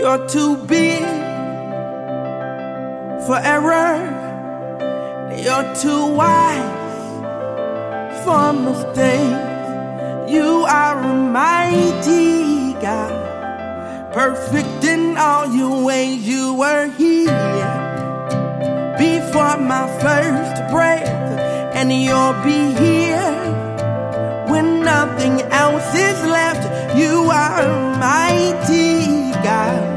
You're too big for error. You're too wise for mistakes. You are a mighty God, perfect in all your ways. You were here before my first breath, and you'll be here when nothing else is left. You are a mighty God,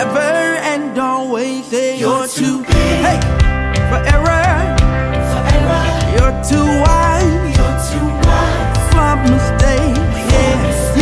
forever and always. Say you're, too big hey, for error. You're too wise for mistakes. Yeah,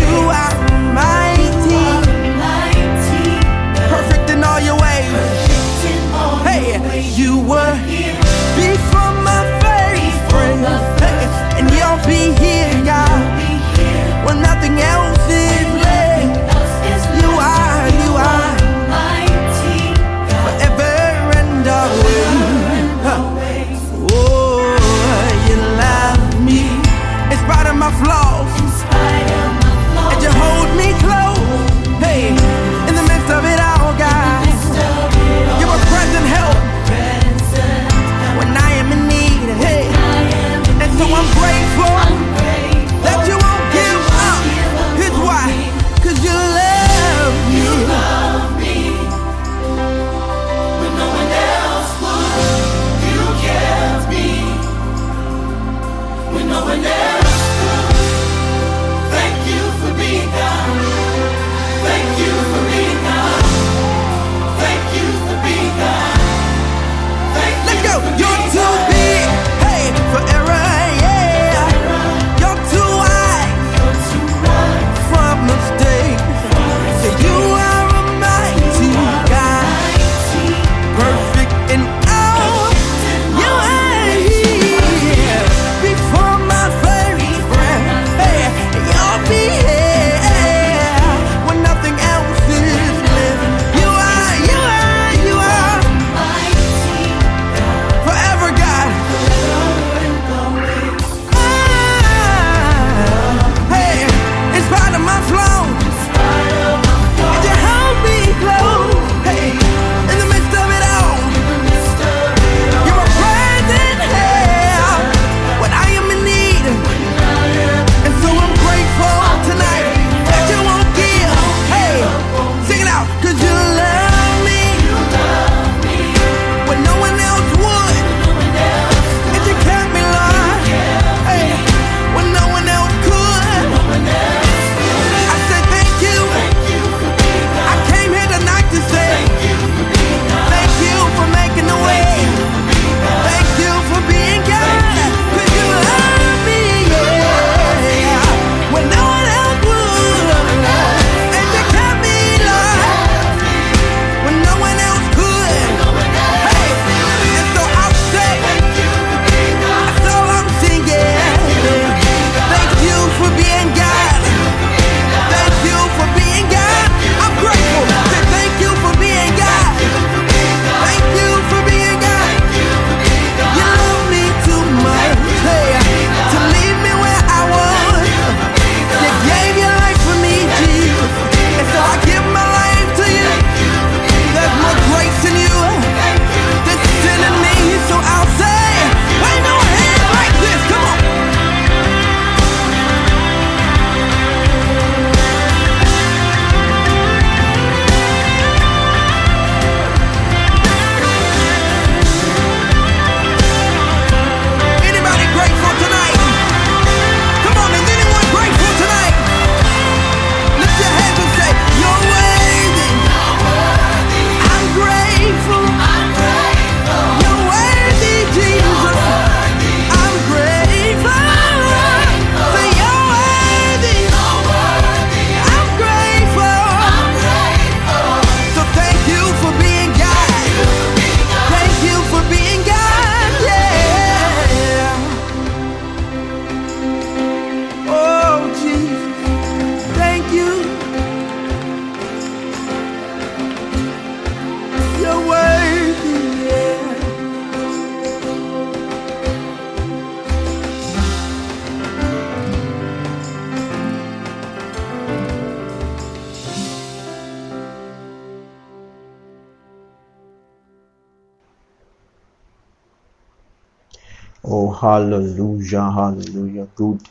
hallelujah, hallelujah. Good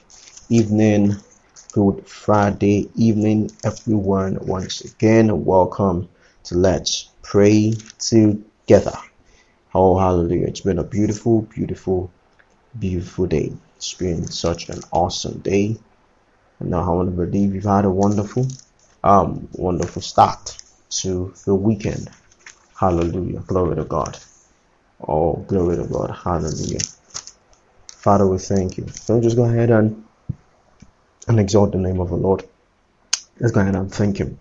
evening, good Friday evening, everyone. Once again, welcome to Let's Pray Together. Oh, hallelujah. It's been a beautiful, beautiful, beautiful day. It's been such an awesome day. And now I want to believe you've had a wonderful, um, wonderful start to the weekend. Hallelujah. Glory to God. Oh, glory to God. Hallelujah. Father, we thank you. So just go ahead and and exalt the name of the Lord. Let's go ahead and thank Him.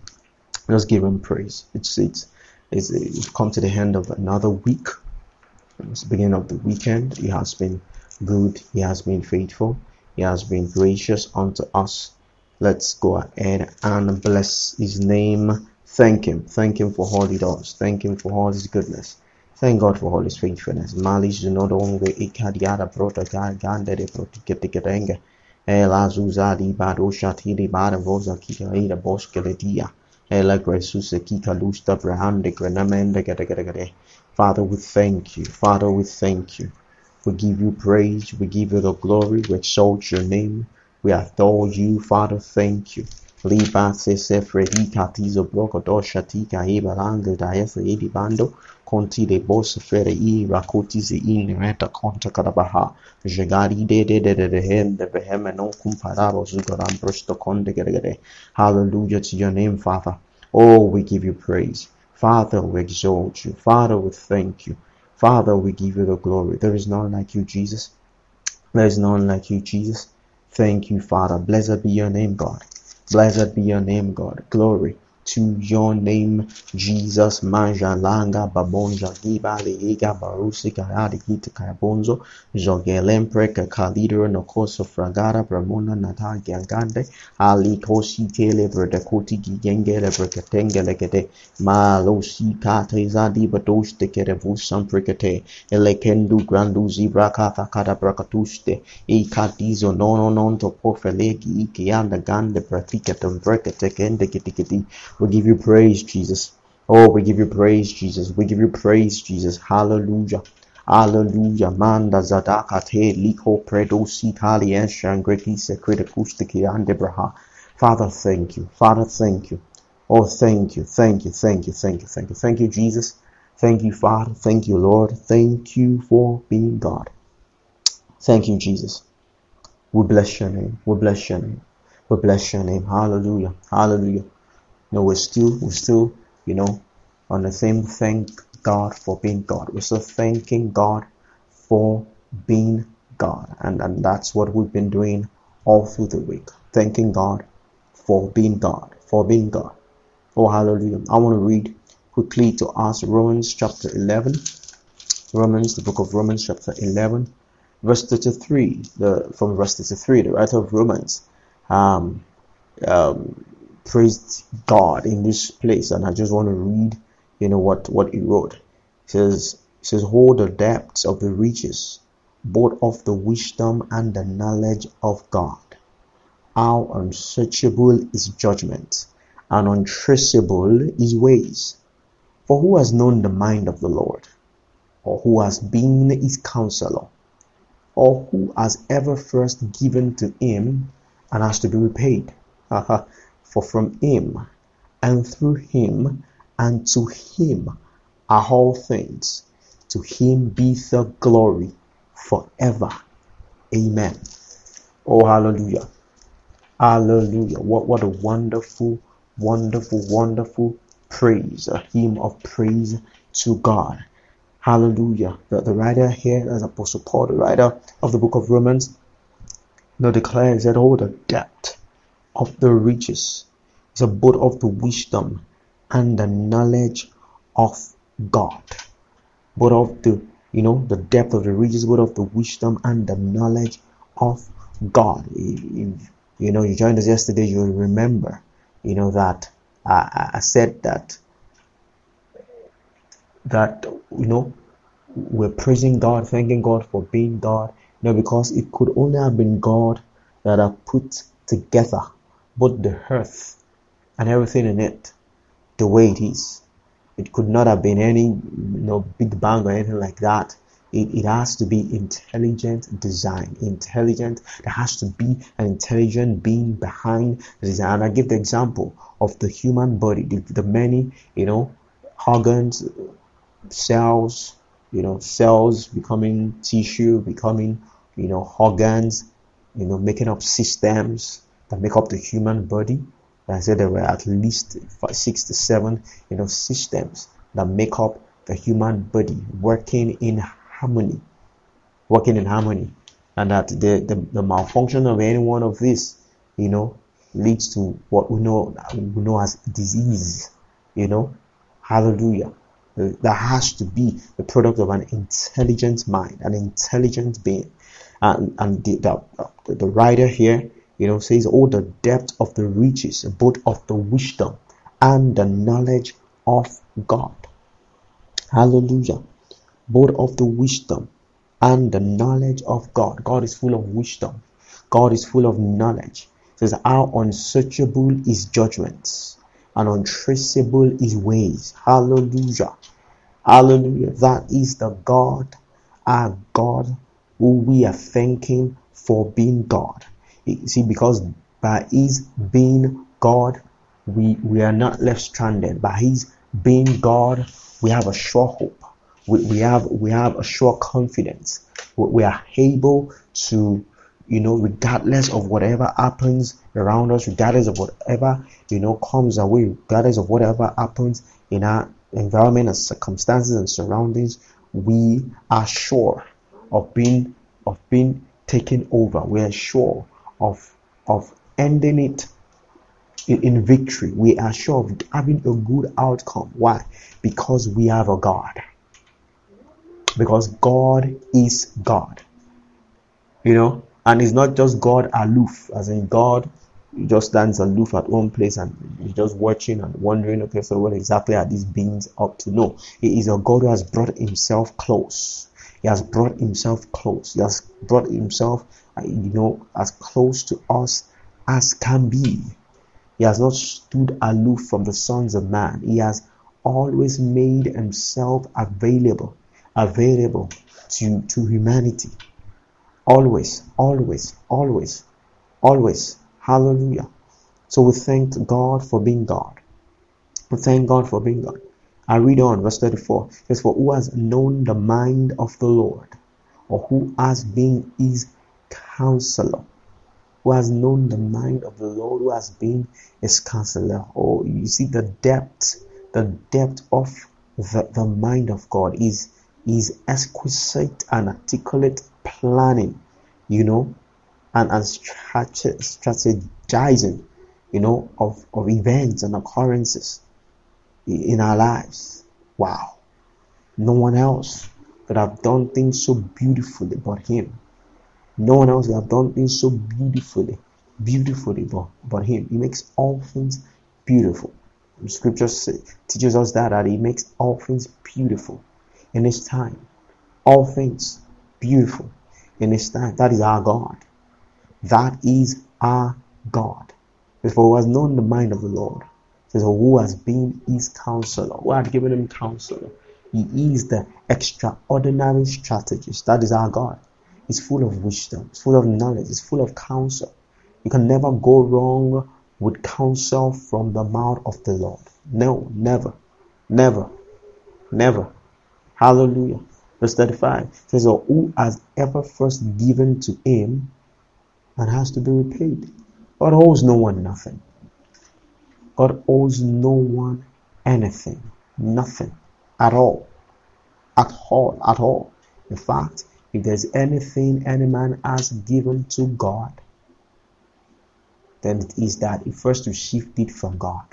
Let's give Him praise. It's it's it's, it's come to the end of another week. It's the beginning of the weekend. He has been good. He has been faithful. He has been gracious unto us. Let's go ahead and bless His name. Thank Him. Thank Him for all He does. Thank Him for all His goodness. Thank God for all His faithfulness. Malish no longer ikadiada prota gande de protiketikerenge. Ela eh, zuzadi bado shatili bada voza kikaida boskeledia. Ela eh, gresuse kika lusta brahande grenamende gede. Father, we thank you. Father, we thank you. We give you praise. We give you the glory. We exalt your name. We adore you, Father. Thank you. Liba se se fredi katizo bloko dosha tika heba lange da ese edi bando conti de bos fere i rakoti se in reta conta karabaha jegari de de de de de hem de beheme non comparabo zugaram prosto conde gere gere hallelujah to your name father. Oh we give you praise. Father we exalt you. Father we thank you. Father we give you the glory. There is none like you jesus. There is none like you jesus. Thank you father. Blessed be your name god Blessed be your name, God. Glory to your name, Jesus. Manja langa babonja giba leiga barusika adikita kabonzo jogelempreka kalidro nokoso fragara bramona nata gyangande ali kosi kele verdakoti gigengele verkatengele kete malo si kate zadi badoste kere vusan prikete elekendu grandu zibra kata kata brakatuste e katizo nono nonto pofelegi ikianda gande pratika tembreke tekende kitikiti we give you praise, Jesus. Oh, we give you praise, Jesus. We give you praise, Jesus. Hallelujah. Hallelujah. Manda zadaka te liko predo sitali shangreki sekritakustiki andebraha. Father, thank you. Father, thank you. Oh, thank you. Thank you. Thank you. Thank you. Thank you. Thank you, Jesus. Thank you, Father. Thank you, Lord. Thank you for being God. Thank you, Jesus. We bless your name. We bless your name. We bless your name. Hallelujah. Hallelujah know, we're still, we're still, you know, on the same thank God for being God. We're still thanking God for being God. And, and that's what we've been doing all through the week. Thanking God for being God, for being God. Oh, hallelujah. I want to read quickly to us Romans chapter 11. Romans, the book of Romans chapter 11, verse 33. The, from verse 33, the writer of Romans um, um, praised God in this place, and I just want to read, you know, what what he wrote. It says, it says, hold the depths of the riches, both of the wisdom and the knowledge of God. How unsearchable is judgment, and untraceable his ways. For who has known the mind of the Lord, or who has been his counselor, or who has ever first given to him and has to be repaid? For from him, and through him, and to him are all things. To him be the glory forever. Amen. Oh, hallelujah. Hallelujah. What, what a wonderful, wonderful, wonderful praise, a hymn of praise to God. Hallelujah. The, the writer here, as Apostle Paul, the writer of the book of Romans, know, declares that all the depth of the riches is a both of the wisdom and the knowledge of God. Both of the you know the depth of the riches, both of the wisdom and the knowledge of God. You know you joined us yesterday, you'll remember, you know that uh, I, I said that that you know we're praising God, thanking God for being God. You know, because it could only have been God that have put together both the earth and everything in it the way it is. It could not have been any you know big bang or anything like that. it, it has to be intelligent design. Intelligent, there has to be an intelligent being behind the design. And I give the example of the human body, the, the many, you know, organs, cells, you know, cells becoming tissue, becoming, you know, organs, you know, making up systems that make up the human body. I said there were at least five, six to seven, you know, systems that make up the human body working in harmony, working in harmony, and that the, the, the malfunction of any one of these, you know, leads to what we know we know as disease. You know, hallelujah. That has to be the product of an intelligent mind, an intelligent being. And, and the, the, the writer here, you know, says, Oh, the depth of the riches, both of the wisdom and the knowledge of God. Hallelujah. Both of the wisdom and the knowledge of God. God is full of wisdom. God is full of knowledge. It says, How unsearchable is judgment and untraceable is ways. Hallelujah. Hallelujah. That is the God, our God, who we are thanking for being God. See, because by His being God, we, we are not left stranded. By His being God, we have a sure hope. We, we have we have a sure confidence. We, we are able to, you know, regardless of whatever happens around us, regardless of whatever you know comes our way, regardless of whatever happens in our environment and circumstances and surroundings, we are sure of being of being taken over. We are sure of of ending it in, in victory. We are sure of having a good outcome. Why? Because we have a God. Because God is God. You know, and it's not just God aloof, as in God just stands aloof at one place and he's just watching and wondering, okay, so what exactly are these beings up to? No, it is a God who has brought himself close. He has brought himself close. He has brought himself, uh, you know, as close to us as can be. He has not stood aloof from the sons of man. He has always made himself available, available to, to humanity. Always, always, always, always. Hallelujah. So we thank God for being God. We thank God for being God. I read on verse 34. It says, For who has known the mind of the Lord, or who has been his counselor? who has known the mind of the Lord, who has been his counselor. Oh, you see the depth, the depth of the, the mind of God is is exquisite and articulate planning, you know, and, and strategizing, you know, of, of events and occurrences in our lives. Wow. No one else could have done things so beautifully but him. No one else could have done things so beautifully, beautifully but, but Him. He makes all things beautiful. The scripture teaches us that, that He makes all things beautiful in His time. All things beautiful in His time. That is our God. That is our God. For who has known the mind of the Lord, who has been His counselor, who had given Him counselor. He is the extraordinary strategist. That is our God He's full of wisdom, it's full of knowledge, he's full of counsel. You can never go wrong with counsel from the mouth of the Lord. No, never, never, never. Hallelujah. Verse 35 says, Or who has ever first given to him and has to be repaid? God owes no one nothing. God owes no one anything. Nothing. At all. At all. At all. In fact, if there's anything any man has given to God, then it is that he first received it from God.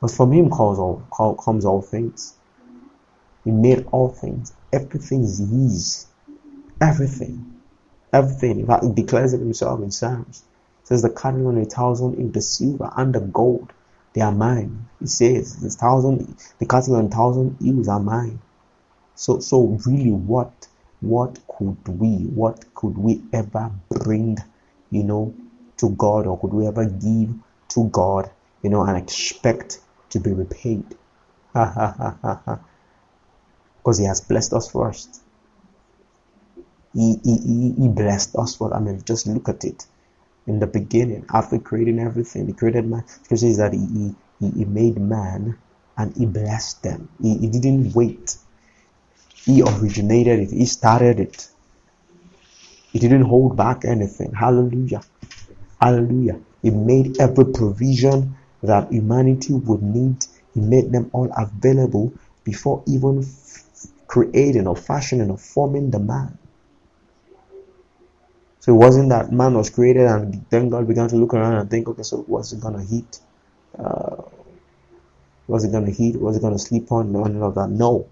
But from him comes all, comes all things. He made all things. Everything is his. Everything. Everything. In fact, he declares it himself in Psalms. Says the cattle on a thousand in the silver and the gold, they are mine. He says the thousand the cattle on a thousand hills are mine. So so really what what could we, what could we ever bring, you know, to God or could we ever give to God, you know, and expect to be repaid? Because He has blessed us first. He, he, he blessed us for I mean, just look at it. In the beginning, after creating everything, he created man. Scripture says that he, he, he made man and he blessed them. He, he didn't wait. He originated it. He started it. He didn't hold back anything. Hallelujah. Hallelujah. He made every provision that humanity would need. He made them all available before even creating or fashioning or forming the man. So it wasn't that man was created and then God began to look around and think, okay, so what's it gonna heat? Uh, was it gonna heat? Was it gonna sleep on? None of that. No.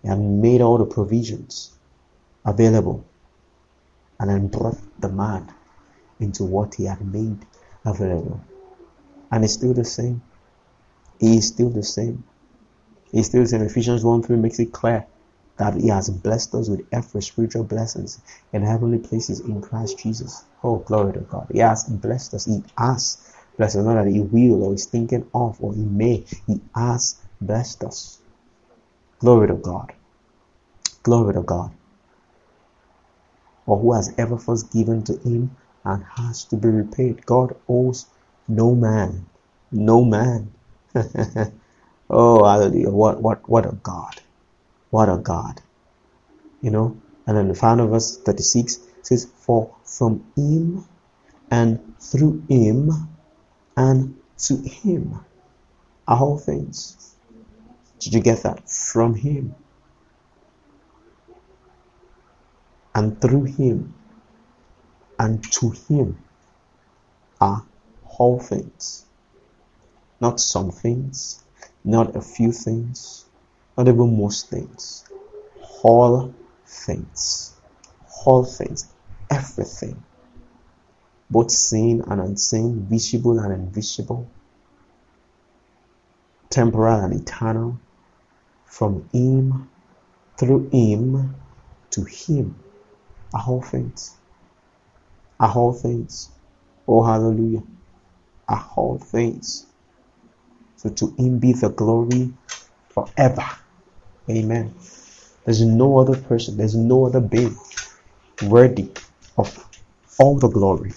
He had made all the provisions available and then brought the man into what he had made available. And it's still the same. He is still the same. He's still the same. Ephesians 1 3 makes it clear that He has blessed us with every spiritual blessings in heavenly places in Christ Jesus. Oh, glory to God. He has blessed us. He has blessed us. Not that He will or is thinking of or He may. He has blessed us. Glory to God. Glory to God. Or who has ever first given to Him and has to be repaid. God owes no man. No man. oh, hallelujah. What, what, what a God. What a God. You know, and then the final verse 36 says, For from him and through him and to him are all things. Did you get that? From him and through him and to him are all things. Not some things, not a few things, not even most things, all things, all things, everything, both seen and unseen, visible and invisible, temporal and eternal, from Him, through Him, to Him, are all things, are all things. Oh, hallelujah, are all things. So to Him be the glory forever. Amen. There's no other person, there's no other being worthy of all the glory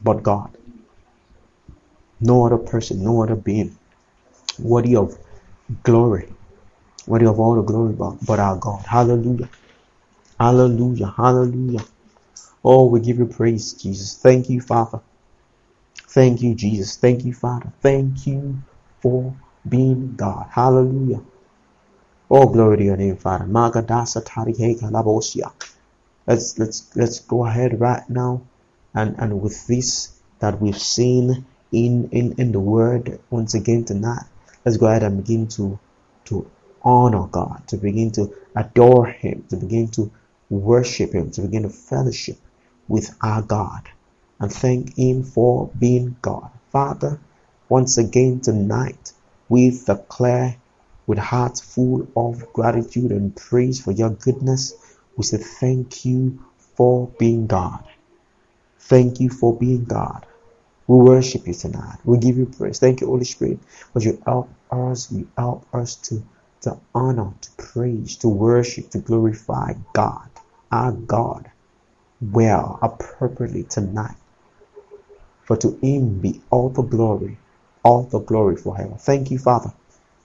but God. No other person, no other being worthy of glory, worthy of all the glory but, but our God. Hallelujah. Hallelujah. Hallelujah. Oh, we give you praise, Jesus. Thank you, Father. Thank you, Jesus. Thank you, Father. Thank you for being God. Hallelujah. Oh, glory to your name, Father. Let's let's let's go ahead right now and and with this that we've seen in in in the word once again tonight, let's go ahead and begin to to honor God, to begin to adore Him, to begin to worship Him, to begin to fellowship with our God and thank Him for being God. Father, once again tonight, we declare with hearts full of gratitude and praise for your goodness. We say thank you for being God. Thank you for being God. We worship you tonight. We give you praise. Thank you, Holy Spirit, for you help us, you help us to, to honor, to praise, to worship, to glorify God, our God, well, appropriately tonight. For to him be all the glory, all the glory forever. Thank you, Father.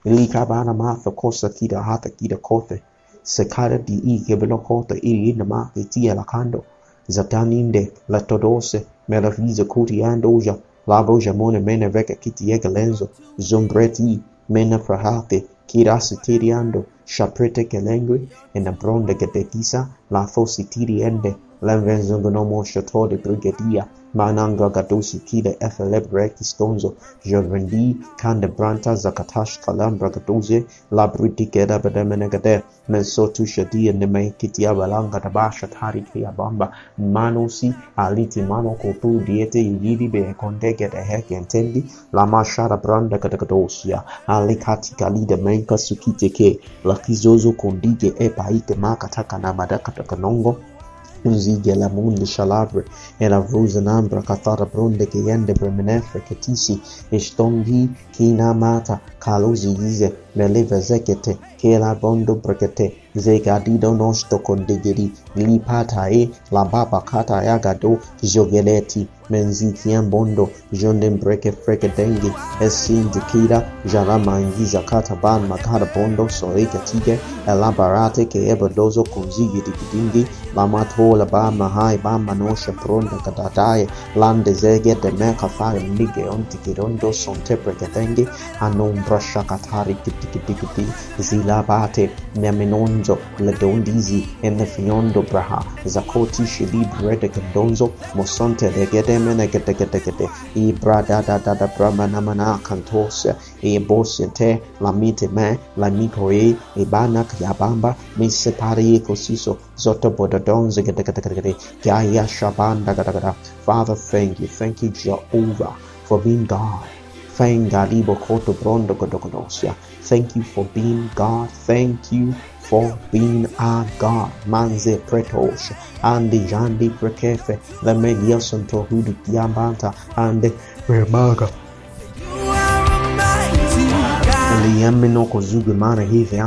Likabana matho kosa kida hata kida kote. Sekara di i kebelo kote ili ina ma tia la kando. Zataninde la todose meraviza kuti andoja. laboja mone mene veka kiti ega lenzo. Zombreti mena frahate kirasi tiriando. Shaprete kelengwe en abronde gedekisa la fosi tiriende. L'Invention château de Brigadier Mananga Gadosi de Efelebre Kistonzo Jovendi Kandebranta Zakatash Kalambra Gadosi Labriti Bedemenegade Mensotu Shadi and Nemaikitia Balanga Manosi Aliti Mano Diete Yidi Be Konde Gede Branda Gadagadosia Alikati Menka Sukiteke Lakizozo Kondige Epaike Makataka Uzi Gelamund Shalabre, Eravuzanambra, Katharabronde, Keyende, Bremenefre, Ketisi, Estongi, Kinamata, Kalozi, Gize, nelle zekete che la bondo brekete zegadido nosto condigeri lipatae la baba kata yagado jogeleti menzikian bondo jonden breke freke dengi essin dikida jara mangiza kata ban makara bondo soike tige ke che eberdozo consigli di gidingi la matola ba mahai ba manosha pronda katatae lande zege de meka fare mige ontigirondo son te breke dengi hanum brasha katari kiti zilabate nemenonzo ledondizi ene fiondo braha zakoti shilib rede mosonte legede mene gede gede gede ibra da da da da brahmana mana kantosa e bosente lamite me lamiko e e yabamba me separi kosiso zoto bododonze kaya shabanda father thank you thank you jehovah for being god Thank Galibo Koto Brondo Godogodosia. Thank you for being God. Thank you for being our God. Manze Pretosh. Andi Jandi Prekefe. The Media Santo Hudu Yambanta. And Remaga. A God. Kuzugu mana hivi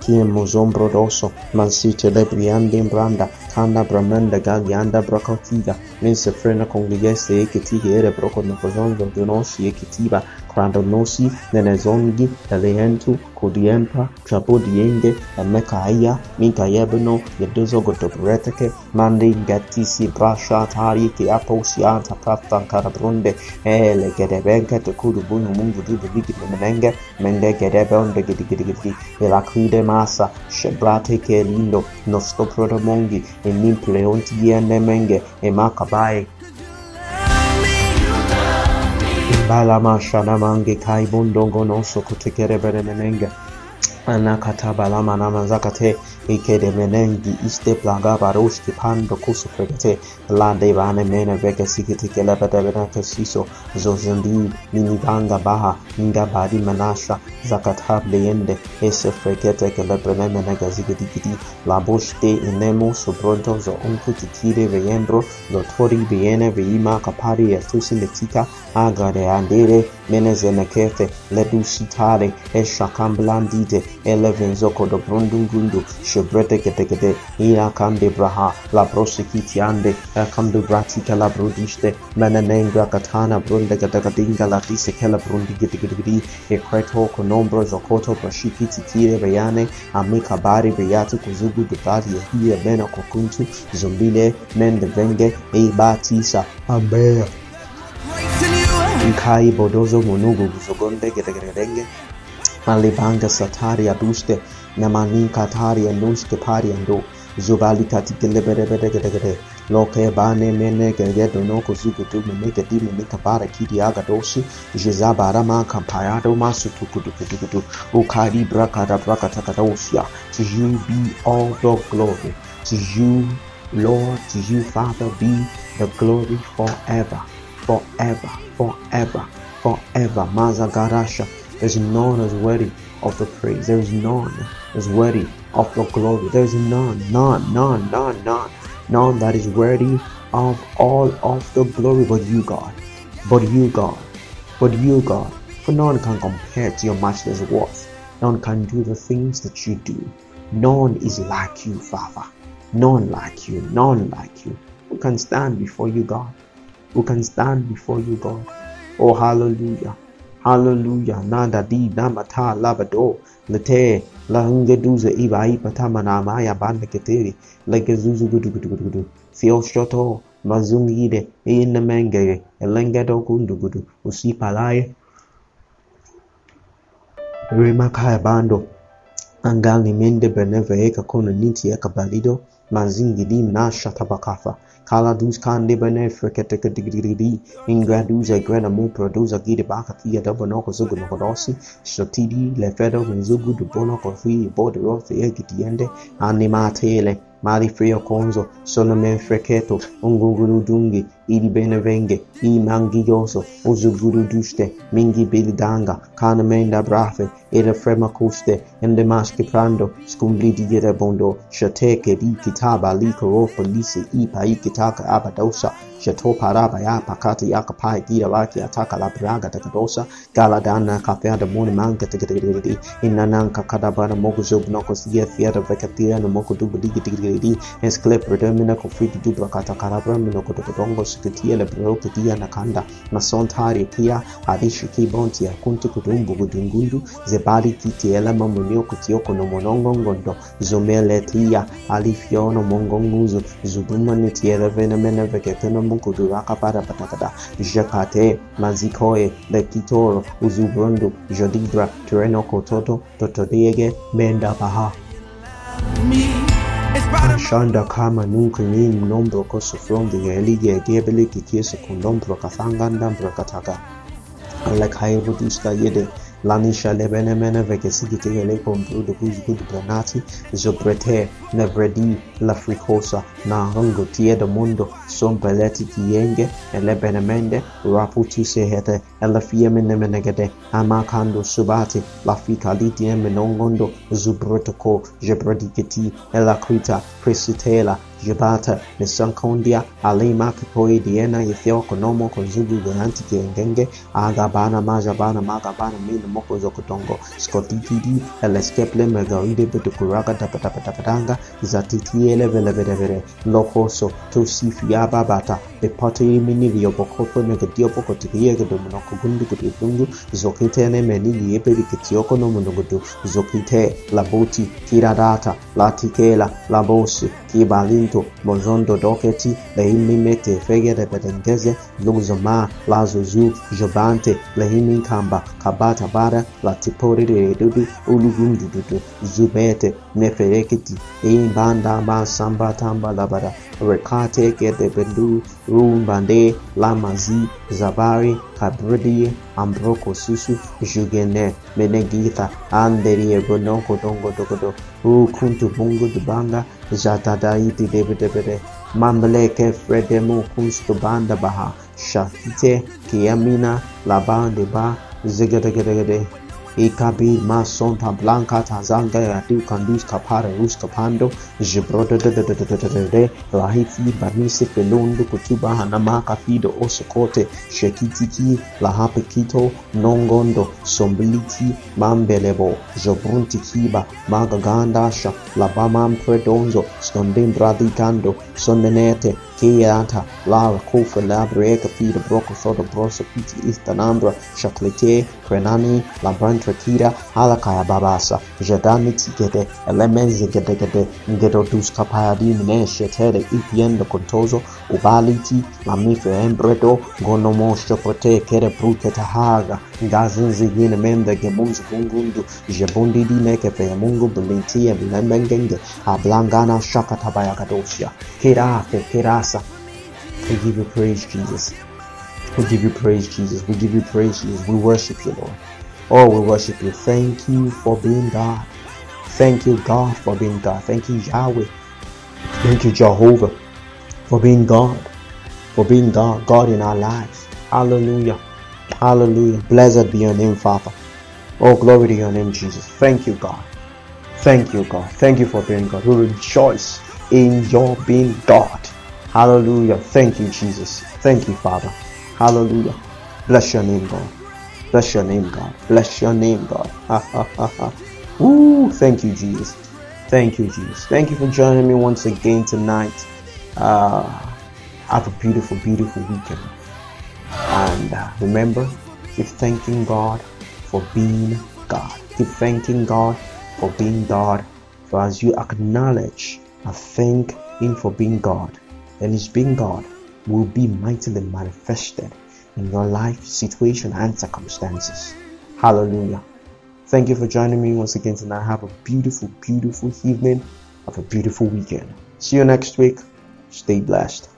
Kiemuzon Brodoso, Mansite Lebriandi Branda, Kanda Bramanda Gagianda Bracotida, Minsefrena Congregese Ekiti Ere Broco e Nocozon Donosi Ekitiva, Crandonosi, Nenezongi, Eleantu, Kudiempa, Trabodiende, Mekaya, Minkayebeno, Yedozo Gotobreteke, Mandi Gatisi Brasha Tari Kiaposiata Pratan Carabrunde, Ele Gedebenke, Kudubunu Mungu Dudu Vigi Menenge, Mende Gedebon, Gidigidi, Elacridem, masa shebrate lindo nostoproro mongi e nimpleonti giende menge e makabai Bala masha namange kai bondongo non so kotekere bere nemenge anakata balama na manzakate ikede menengi iste plaga barushki pando kusu pekete lande bane mene veke sikiti kelebete benake siso zozundi miniganga baha ninga bari manasha zakata bleyende ese frekete kelebene meneke zikitikiti labushte inemo subronto zo unku tikire veyendro lotori beyene veima kapari etusi letika agare andere menezenekete ledusitare eshakambelandite elevenzokodo brundungundu shebreteketekete irakamdebraha labrosikitiande akamdubratika labrudiste menenengra katana brundekatakadinga latisekela brundigitigidi ekretoko nombro zokoto brashikititire beyane amikabari beyatu kuzugu dubari yehiye bena kokuntu zumbile mendevenge eibatisa abeya Right Nkai bodozo monugu guzogonde gedegedenge malibanga satari aduste namani katari anuske pari ando. Zubali katikele bere bere gede gede loke bane mene gege dono kuzugu tu mene gedi mene kabara kidi aga dosi jeza bara ma kampaya do masu tu kudu kudu kudu. Ukari braka da braka takadosia to you be all the glory. To you Lord to you Father be the glory forever forever forever forever Mazagarasha there's none as worthy of the praise. There is none as worthy of the glory. There is none, none, none, none, none, none that is worthy of all of the glory but you, God. But you, God. But you, God. For none can compare to your matchless worth. None can do the things that you do. None is like you, Father. None like you. None like you. Who can stand before you, God? Who can stand before you, God? Oh, hallelujah. Hallelujah. Nanda di namata labado. Lete lahungeduze iba ipa tamana maya banda keteri. Like zuzu gudu gudu gudu gudu. Shoto. Mazungide. the mengere. Elengedo gundu gudu. Usipalaye. Remakaya bando. Angali mende beneve eka kono niti eka balido. Mazingi di nasha tabakafa. kala dus khan de bane freket tek tek tek tek in gradu ze grana mo producer ki de ba ka ti ya da bono ko zugo ko dosi shotidi le fedo min zugo du bono ko fi bodo ro se ya ki ti ande anima tele marifrio konzo sono menfreketo ungurudungi ili benevenge i mangioso uzuguruduste mingi bilidanga kana brafe era fremakuste ende maskiprando skumblidi yere bondo shateke di kitaba likoropo ipa ikitaka abadosa shatoparaba yapa kati yakapai gira ataka la praga takadosa galadana kafeada muni manga takadigidi inananka kadabana moguzubnokos yefiada vekatiana mokudubudigi eri ensclepredem mina kofik dudwa katakarabra mina kotokotongol sukitia lebreo kitia nakanda masont hari kia arishi kibonti ya kuntu kutumbu kudungundu zebari titiela mamunio kutio kono monongo ngondo zomele tia alifiono mongo nguzu zuduma ni tiela vena mena vekepena munkudu rakapara patakada jakate mazikoe lekitoro uzubrondo jodidra tereno kototo totodiege menda paha Me. Kashanda kama nunka nyinyi nombroka sufrondiga eliga gebele kikese kunombroka thanganda mbrokataka alakhayrut usta yede L'annisha Lebenemene Vegesigitegele conclude zo Branati, Zobrete, Nevredi, La Fricosa, Nahango Tiede Mundo, Sombeleti Tienge, Elebenemende, Raputi Sehete, Elefiemenemenegede, Amakando Subati, La Ficalitiem Nongondo, Zubrotoko, Jebrediketi, Elacrita, Presitela, Gilberta Nisankondia, Alima Kikoi, Diena, Yetheo, Konomo, Konzugu, Ganti, Kiengenge, Agabana, Majabana, Magabana, Min, Moko, Zokotongo, Scotitidi, Eleskeple, Megaide, Betukuraga, Tapatapatanga, Zatitiele, Velevere, Lokoso, Tosi, Fiaba, Bata, Bepoto, Mini, Yobokopo, Negatiopoko, Tiega, Dominokundu, Kutungu, Zokitene, Meni, Yepe, Kitioko, Nomunugudu, Zokite, Laboti, Kiradata, Latikela, Labosi, kibalinto mozondo doketi leimimete fegere Petengeze, luzoma lazuzu jobante leiminkamba kabata bara latiporeredudu ulugundududu zubete neferekiti imbanda masamba tamba labara rekate kete bendu rumbande lamazi zabari kabridi ambroko susu jugene menegitha anderie bonoko dongo dogodo ukuntu bungu dubanga jatadaiti debedebede mamleke Fredemo kunstu banda baha shafite kiamina labande ba zigadagade Ekabe Masonta Blanca Tazanga Radu Kandus Kapare Rus Kapando Jibroda Lahifi Barnise Pelondo Kutuba Hanamaka Fido Osokote Shekitiki Lahapekito Nongondo Sombiliti Mambelebo Jobrunti Kiba Magagandasha Labamam Predonzo Stondin Radikando Sondenete Keata Lara Kofa Labreka Fido Broco Soda Brosa Piti Istanambra Chaklete Krenani Labrante Kira, Halakaya, Babasa, Jadani, Tikete, Elemens, Gedegede, Ngedo, Dus, Kapayadi, Mine, Shetere, Ipiendo, Contozo, Ubaliti, Mamife, Embredo, Gonomo, Shopote, Kere, Bruketa, Haga, Gazinzi, Gine, Mende, Gemums, Bungundu, Jabundi, Neke, Feyamungu, Bulintia, Lemengenge, Ablangana, Kirasa, we give you praise, Jesus. We give you praise, Jesus. We give you praise, Jesus. We worship you, Lord. Oh, we worship you. Thank you for being God. Thank you, God, for being God. Thank you, Yahweh. Thank you, Jehovah, for being God. For being God, God in our lives. Hallelujah. Hallelujah. Blessed be your name, Father. Oh, glory to your name, Jesus. Thank you, God. Thank you, God. Thank you for being God. We rejoice in your being God. Hallelujah. Thank you, Jesus. Thank you, Father. Hallelujah. Bless your name, God. Bless your name, God. Bless your name, God. Ha ha ha ha. Ooh, thank you, Jesus. Thank you, Jesus. Thank you for joining me once again tonight. Uh, have a beautiful, beautiful weekend. And uh, remember, keep thanking God for being God. Keep thanking God for being God. For as you acknowledge and thank Him for being God, then His being God will be mightily manifested in your life, situation, and circumstances. Hallelujah. Thank you for joining me once again tonight. Have a beautiful, beautiful evening. Have a beautiful weekend. See you next week. Stay blessed.